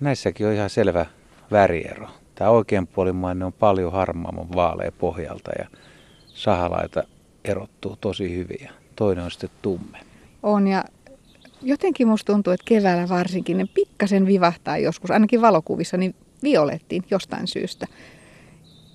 Näissäkin on ihan selvä väriero. Tämä oikeanpuolimainen on paljon harmaamman vaalea pohjalta ja sahalaita erottuu tosi hyvin ja toinen on sitten tumme. On ja jotenkin musta tuntuu, että keväällä varsinkin ne pikkasen vivahtaa joskus, ainakin valokuvissa, niin violettiin jostain syystä.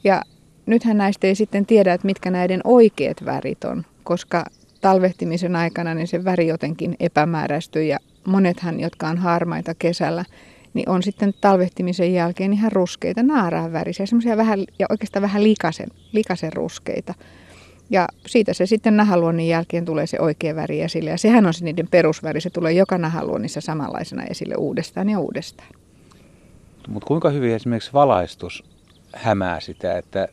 Ja nythän näistä ei sitten tiedä, että mitkä näiden oikeat värit on, koska talvehtimisen aikana niin se väri jotenkin epämääräistyy ja monethan, jotka on harmaita kesällä, niin on sitten talvehtimisen jälkeen ihan ruskeita, naaraan värisiä, semmoisia vähän, ja oikeastaan vähän likasen, likasen ruskeita. Ja siitä se sitten nahaluonnin jälkeen tulee se oikea väri esille. Ja sehän on se niiden perusväri. Se tulee joka nahaluonnissa samanlaisena esille uudestaan ja uudestaan. Mutta kuinka hyvin esimerkiksi valaistus hämää sitä, että,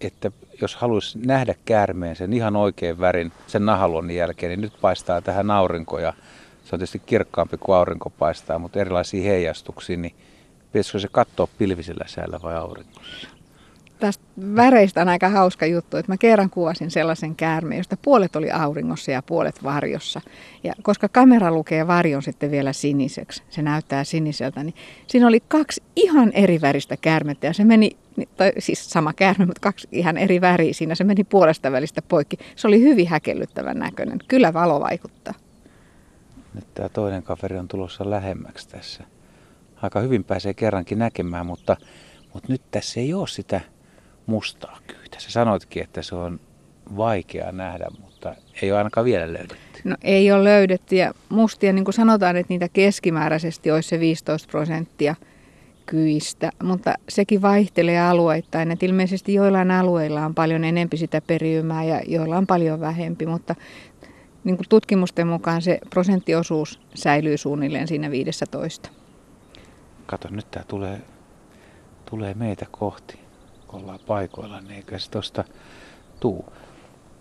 että jos haluaisi nähdä käärmeen sen ihan oikein värin sen nahaluonnin jälkeen, niin nyt paistaa tähän aurinko ja se on tietysti kirkkaampi kuin aurinko paistaa, mutta erilaisia heijastuksia, niin pitäisikö se katsoa pilvisellä säällä vai auringossa? tästä väreistä on aika hauska juttu, että mä kerran kuvasin sellaisen käärmeen, josta puolet oli auringossa ja puolet varjossa. Ja koska kamera lukee varjon sitten vielä siniseksi, se näyttää siniseltä, niin siinä oli kaksi ihan eri väristä käärmettä ja se meni, tai siis sama käärme, mutta kaksi ihan eri väriä siinä, se meni puolesta välistä poikki. Se oli hyvin häkellyttävän näköinen. Kyllä valo vaikuttaa. Nyt tämä toinen kaveri on tulossa lähemmäksi tässä. Aika hyvin pääsee kerrankin näkemään, mutta, mutta nyt tässä ei ole sitä mustaa kyytä. Sä sanoitkin, että se on vaikea nähdä, mutta ei ole ainakaan vielä löydetty. No ei ole löydetty ja mustia, niin kuin sanotaan, että niitä keskimääräisesti olisi se 15 prosenttia kyistä, mutta sekin vaihtelee alueittain, että ilmeisesti joillain alueilla on paljon enempi sitä periyymää ja joilla on paljon vähempi, mutta niin kuin tutkimusten mukaan se prosenttiosuus säilyy suunnilleen siinä 15. Kato, nyt tämä tulee, tulee meitä kohti ollaan paikoilla, niin eikä se tosta tuu.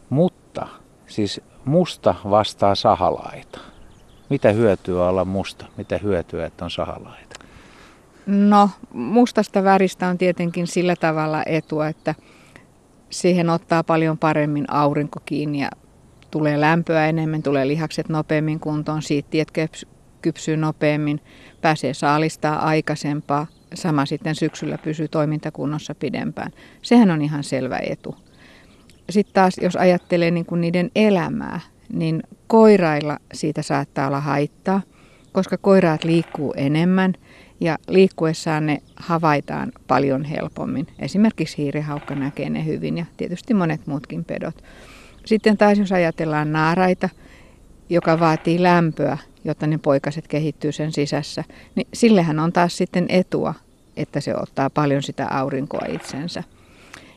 Mutta siis musta vastaa sahalaita. Mitä hyötyä olla musta? Mitä hyötyä, että on sahalaita? No, mustasta väristä on tietenkin sillä tavalla etua, että siihen ottaa paljon paremmin aurinko kiinni ja tulee lämpöä enemmän, tulee lihakset nopeammin kuntoon, siittiet kypsyy nopeammin, pääsee saalistaa aikaisempaa, sama sitten syksyllä pysyy toimintakunnossa pidempään. Sehän on ihan selvä etu. Sitten taas, jos ajattelee niin kuin niiden elämää, niin koirailla siitä saattaa olla haittaa, koska koiraat liikkuu enemmän ja liikkuessaan ne havaitaan paljon helpommin. Esimerkiksi hiirihaukka näkee ne hyvin ja tietysti monet muutkin pedot. Sitten taas jos ajatellaan naaraita, joka vaatii lämpöä, jotta ne poikaset kehittyy sen sisässä, niin sillehän on taas sitten etua, että se ottaa paljon sitä aurinkoa itsensä.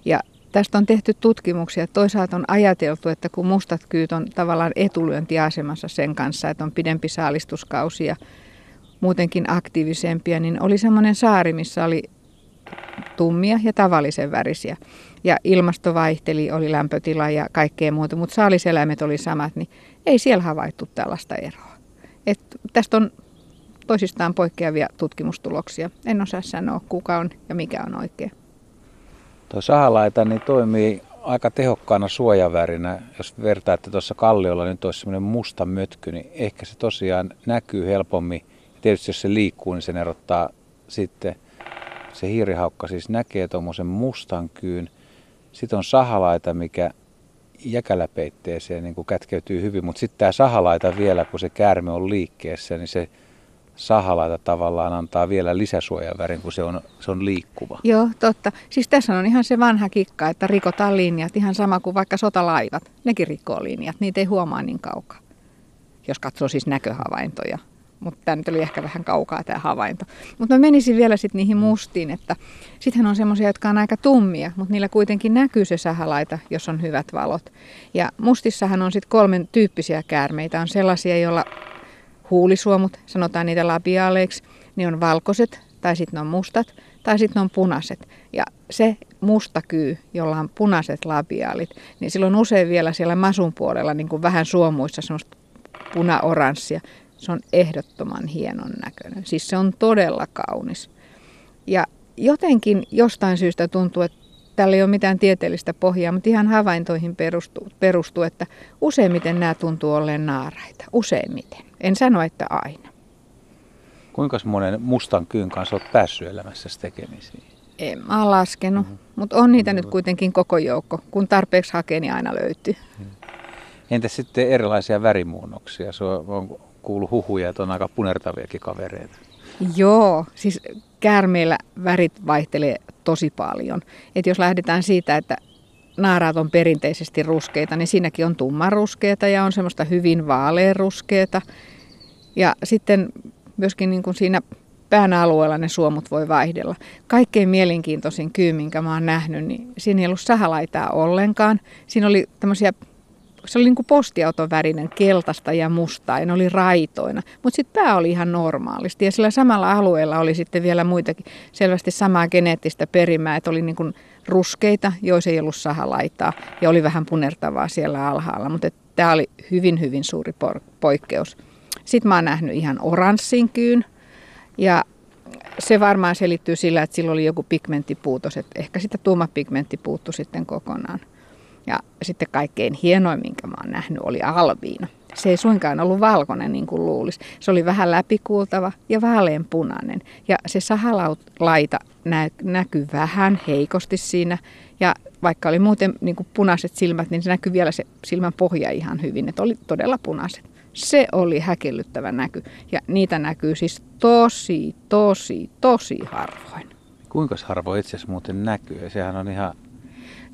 Ja tästä on tehty tutkimuksia. Toisaalta on ajateltu, että kun mustat kyyt on tavallaan etulyöntiasemassa sen kanssa, että on pidempi saalistuskausi ja muutenkin aktiivisempia, niin oli semmoinen saari, missä oli tummia ja tavallisen värisiä. Ja ilmasto vaihteli, oli lämpötila ja kaikkea muuta, mutta saaliseläimet oli samat, niin ei siellä havaittu tällaista eroa. Et tästä on toisistaan poikkeavia tutkimustuloksia. En osaa sanoa, kuka on ja mikä on oikea. Tuo sahalaita niin toimii aika tehokkaana suojavärinä. Jos vertaatte tuossa kalliolla, niin olisi semmoinen musta mötky, niin ehkä se tosiaan näkyy helpommin. Ja tietysti jos se liikkuu, niin sen erottaa sitten se hiirihaukka siis näkee tuommoisen mustan kyyn. Sitten on sahalaita, mikä jäkäläpeitteeseen niin kuin kätkeytyy hyvin, mutta sitten tämä sahalaita vielä, kun se käärme on liikkeessä, niin se sahalaita tavallaan antaa vielä lisäsuojavärin, kun se on, se on liikkuva. Joo, totta. Siis tässä on ihan se vanha kikka, että rikotaan linjat ihan sama kuin vaikka sotalaivat. Nekin rikkoo linjat, niitä ei huomaa niin kaukaa, jos katsoo siis näköhavaintoja. Mutta tämä nyt oli ehkä vähän kaukaa tämä havainto. Mutta mä menisin vielä sitten niihin mustiin, että sittenhän on semmoisia, jotka on aika tummia, mutta niillä kuitenkin näkyy se sahalaita, jos on hyvät valot. Ja mustissahan on sitten kolmen tyyppisiä käärmeitä. On sellaisia, joilla huulisuomut, sanotaan niitä labiaaleiksi, niin on valkoiset, tai sitten ne on mustat, tai sitten ne on punaiset. Ja se musta kyy, jolla on punaiset labiaalit, niin silloin usein vielä siellä masun puolella niin kuin vähän suomuissa semmoista puna-oranssia. Se on ehdottoman hienon näköinen. Siis se on todella kaunis. Ja jotenkin jostain syystä tuntuu, että tällä ei ole mitään tieteellistä pohjaa, mutta ihan havaintoihin perustuu, perustuu että useimmiten nämä tuntuu olleen naaraita. Useimmiten. En sano, että aina. Kuinka monen mustan kyyn kanssa olet päässyt elämässä tekemisiin? En mä ole laskenut, mm-hmm. mutta on niitä nyt kuitenkin koko joukko. Kun tarpeeksi hakee, niin aina löytyy. Entä sitten erilaisia värimuunnoksia? On, kuullut huhuja, että on aika punertaviakin kavereita. Joo, siis käärmeillä värit vaihtelee tosi paljon. Et jos lähdetään siitä, että naaraat on perinteisesti ruskeita, niin siinäkin on tummanruskeita ja on semmoista hyvin vaaleanruskeita. Ja sitten myöskin niin kuin siinä pään alueella ne suomut voi vaihdella. Kaikkein mielenkiintoisin kyy, minkä mä oon nähnyt, niin siinä ei ollut sahalaitaa ollenkaan. Siinä oli tämmöisiä se oli niin kuin postiauton värinen keltaista ja mustaa ja ne oli raitoina. Mutta sitten pää oli ihan normaalisti ja sillä samalla alueella oli sitten vielä muitakin selvästi samaa geneettistä perimää, että oli niin kuin ruskeita, joissa ei ollut sahalaitaa ja oli vähän punertavaa siellä alhaalla. Mutta tämä oli hyvin, hyvin suuri poikkeus. Sitten mä oon nähnyt ihan oranssin kyyn ja se varmaan selittyy sillä, että sillä oli joku pigmenttipuutos, että ehkä sitä tuuma pigmentti puuttu sitten kokonaan. Ja sitten kaikkein hienoin, minkä mä oon nähnyt, oli albiino. Se ei suinkaan ollut valkoinen niin kuin luulisi. Se oli vähän läpikuultava ja vaaleanpunainen. Ja se sahalaita nä- näkyi vähän heikosti siinä. Ja vaikka oli muuten niin kuin punaiset silmät, niin se näkyi vielä se silmän pohja ihan hyvin. Että oli todella punaiset. Se oli häkellyttävä näky. Ja niitä näkyy siis tosi, tosi, tosi harvoin. Kuinka harvoin itse asiassa muuten näkyy? Sehän on ihan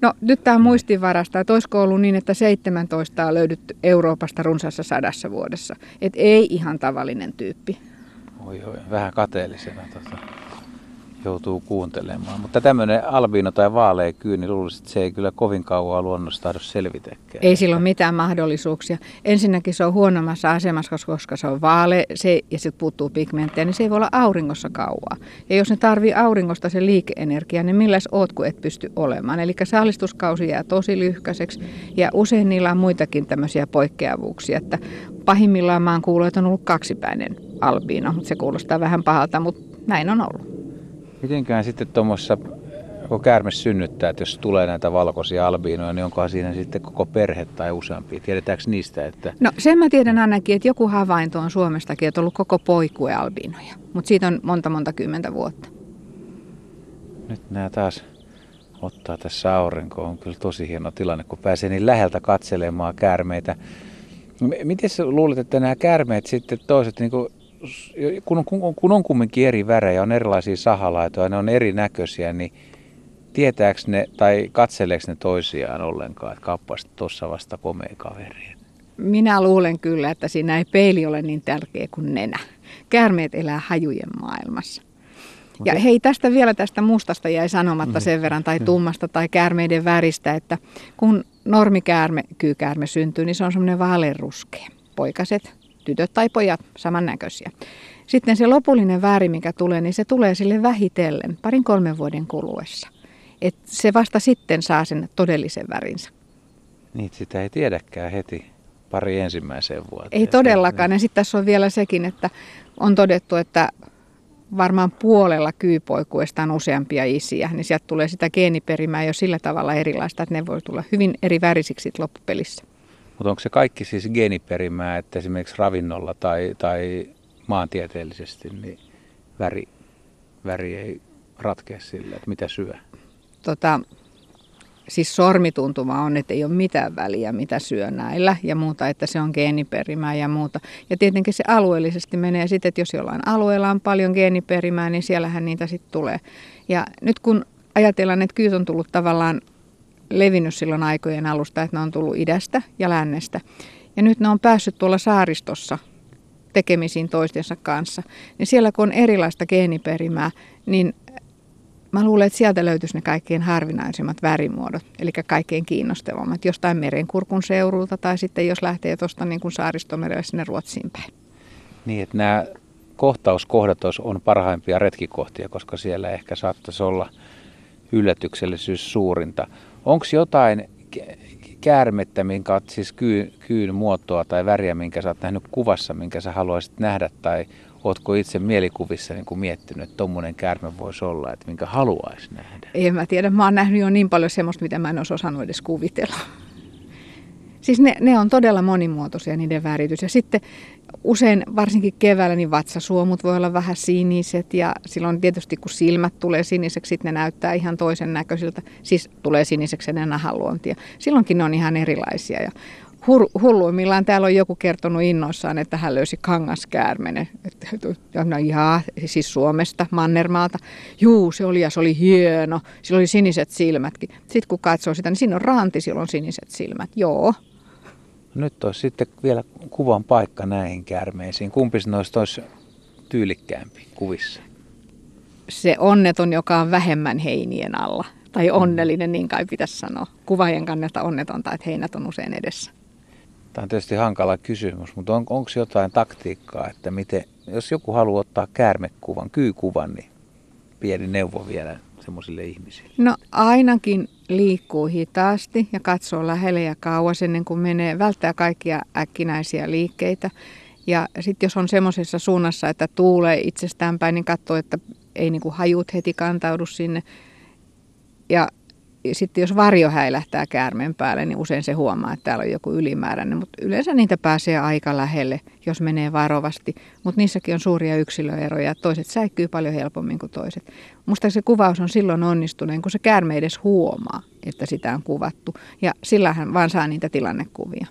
No nyt tämä muistinvarasta, että olisiko ollut niin, että 17 on löydetty Euroopasta runsaassa sadassa vuodessa. Et ei ihan tavallinen tyyppi. Oi, oi, vähän kateellisena tota, joutuu kuuntelemaan. Mutta tämmöinen albiino tai vaalea kyy, niin luulisin, että se ei kyllä kovin kauan luonnosta tahdo selvitäkään. Ei sillä ole mitään mahdollisuuksia. Ensinnäkin se on huonommassa asemassa, koska se on vaale se, ja sitten puuttuu pigmenttejä, niin se ei voi olla auringossa kauaa. Ja jos ne tarvii auringosta se liikeenergia, niin milläs oot, kun et pysty olemaan. Eli saalistuskausi jää tosi lyhkäiseksi, ja usein niillä on muitakin tämmöisiä poikkeavuuksia, että pahimmillaan mä oon kuullut, että on ollut kaksipäinen albiino, mutta se kuulostaa vähän pahalta, mutta näin on ollut. Mitenkään sitten tuommoissa, kun käärme synnyttää, että jos tulee näitä valkoisia albiinoja, niin onkohan siinä sitten koko perhe tai useampi? Tiedetäänkö niistä? Että... No sen mä tiedän ainakin, että joku havainto on Suomestakin, että on ollut koko poikue albiinoja. Mutta siitä on monta monta kymmentä vuotta. Nyt nämä taas ottaa tässä aurinko. On kyllä tosi hieno tilanne, kun pääsee niin läheltä katselemaan käärmeitä. Miten sä luulet, että nämä käärmeet sitten toiset niin kuin kun on, kun on kumminkin eri värejä, on erilaisia sahalaitoja, ne on erinäköisiä, niin tietääkö ne tai katseleeko ne toisiaan ollenkaan, että kauppaista tuossa vasta komea kaveri? Minä luulen kyllä, että siinä ei peili ole niin tärkeä kuin nenä. Käärmeet elää hajujen maailmassa. Ja hei, tästä vielä tästä mustasta jäi sanomatta mm. sen verran, tai mm. tummasta tai käärmeiden väristä, että kun normikäärme, kyykäärme syntyy, niin se on semmoinen vaaleanruskea. Poikaset tytöt tai pojat samannäköisiä. Sitten se lopullinen väri, mikä tulee, niin se tulee sille vähitellen, parin kolmen vuoden kuluessa. Et se vasta sitten saa sen todellisen värinsä. Niin, sitä ei tiedäkään heti pari ensimmäiseen vuoteen. Ei todellakaan. Ja sitten tässä on vielä sekin, että on todettu, että varmaan puolella kyypoikuesta on useampia isiä, niin sieltä tulee sitä geeniperimää jo sillä tavalla erilaista, että ne voi tulla hyvin eri värisiksi loppupelissä. Mutta onko se kaikki siis geeniperimää, että esimerkiksi ravinnolla tai, tai maantieteellisesti niin väri, väri ei ratkea sille, että mitä syö? Tota, siis sormituntuma on, että ei ole mitään väliä, mitä syö näillä ja muuta, että se on geeniperimää ja muuta. Ja tietenkin se alueellisesti menee sitten, että jos jollain alueella on paljon geeniperimää, niin siellähän niitä sitten tulee. Ja nyt kun ajatellaan, että kyyt on tullut tavallaan levinnyt silloin aikojen alusta, että ne on tullut idästä ja lännestä. Ja nyt ne on päässyt tuolla saaristossa tekemisiin toistensa kanssa. Niin siellä kun on erilaista geeniperimää, niin mä luulen, että sieltä löytyisi ne kaikkein harvinaisimmat värimuodot, eli kaikkein kiinnostavammat, jostain merenkurkun seurulta tai sitten jos lähtee tuosta niin kuin saaristomerelle sinne Ruotsiin päin. Niin, että nämä kohtauskohdat on parhaimpia retkikohtia, koska siellä ehkä saattaisi olla yllätyksellisyys suurinta. Onko jotain käärmettä, minkä olet siis kyyn, kyyn muotoa tai väriä, minkä sä oot nähnyt kuvassa, minkä sä haluaisit nähdä, tai ootko itse mielikuvissa niin kuin miettinyt, että tuommoinen käärme voisi olla, että minkä haluaisi nähdä? En mä tiedä, mä oon nähnyt jo niin paljon semmoista, mitä mä en olisi osannut edes kuvitella. Siis ne, ne on todella monimuotoisia niiden väritys. Ja sitten usein, varsinkin keväällä, niin vatsasuomut voi olla vähän siniset ja silloin tietysti kun silmät tulee siniseksi, sitten ne näyttää ihan toisen näköisiltä. Siis tulee siniseksi ne nahaluontia. Silloinkin ne on ihan erilaisia ja hulluimmillaan täällä on joku kertonut innoissaan, että hän löysi kangaskäärmenen. No ihan, siis Suomesta, Mannermaalta. Juu, se oli ja se oli hieno. Sillä oli siniset silmätkin. Sitten kun katsoo sitä, niin siinä on ranti, sillä on siniset silmät. Joo, nyt olisi sitten vielä kuvan paikka näihin käärmeisiin. Kumpi noista olisi tyylikkäämpi kuvissa? Se onneton, joka on vähemmän heinien alla. Tai mm. onnellinen, niin kai pitäisi sanoa. Kuvaajien kannalta onnetonta, että heinät on usein edessä. Tämä on tietysti hankala kysymys, mutta on, onko jotain taktiikkaa, että miten, jos joku haluaa ottaa käärmekuvan, kyykuvan, niin pieni neuvo vielä semmoisille ihmisille? No ainakin liikkuu hitaasti ja katsoo lähelle ja kauas ennen kuin menee, välttää kaikkia äkkinäisiä liikkeitä. Ja sitten jos on semmoisessa suunnassa, että tuulee itsestäänpäin, niin katsoo, että ei niin kuin hajut heti kantaudu sinne. Ja sitten jos varjo häilähtää käärmeen päälle, niin usein se huomaa, että täällä on joku ylimääräinen. Mutta yleensä niitä pääsee aika lähelle, jos menee varovasti. Mutta niissäkin on suuria yksilöeroja. Toiset säikkyy paljon helpommin kuin toiset. Musta se kuvaus on silloin onnistuneen, kun se käärme edes huomaa, että sitä on kuvattu. Ja sillähän vaan saa niitä tilannekuvia.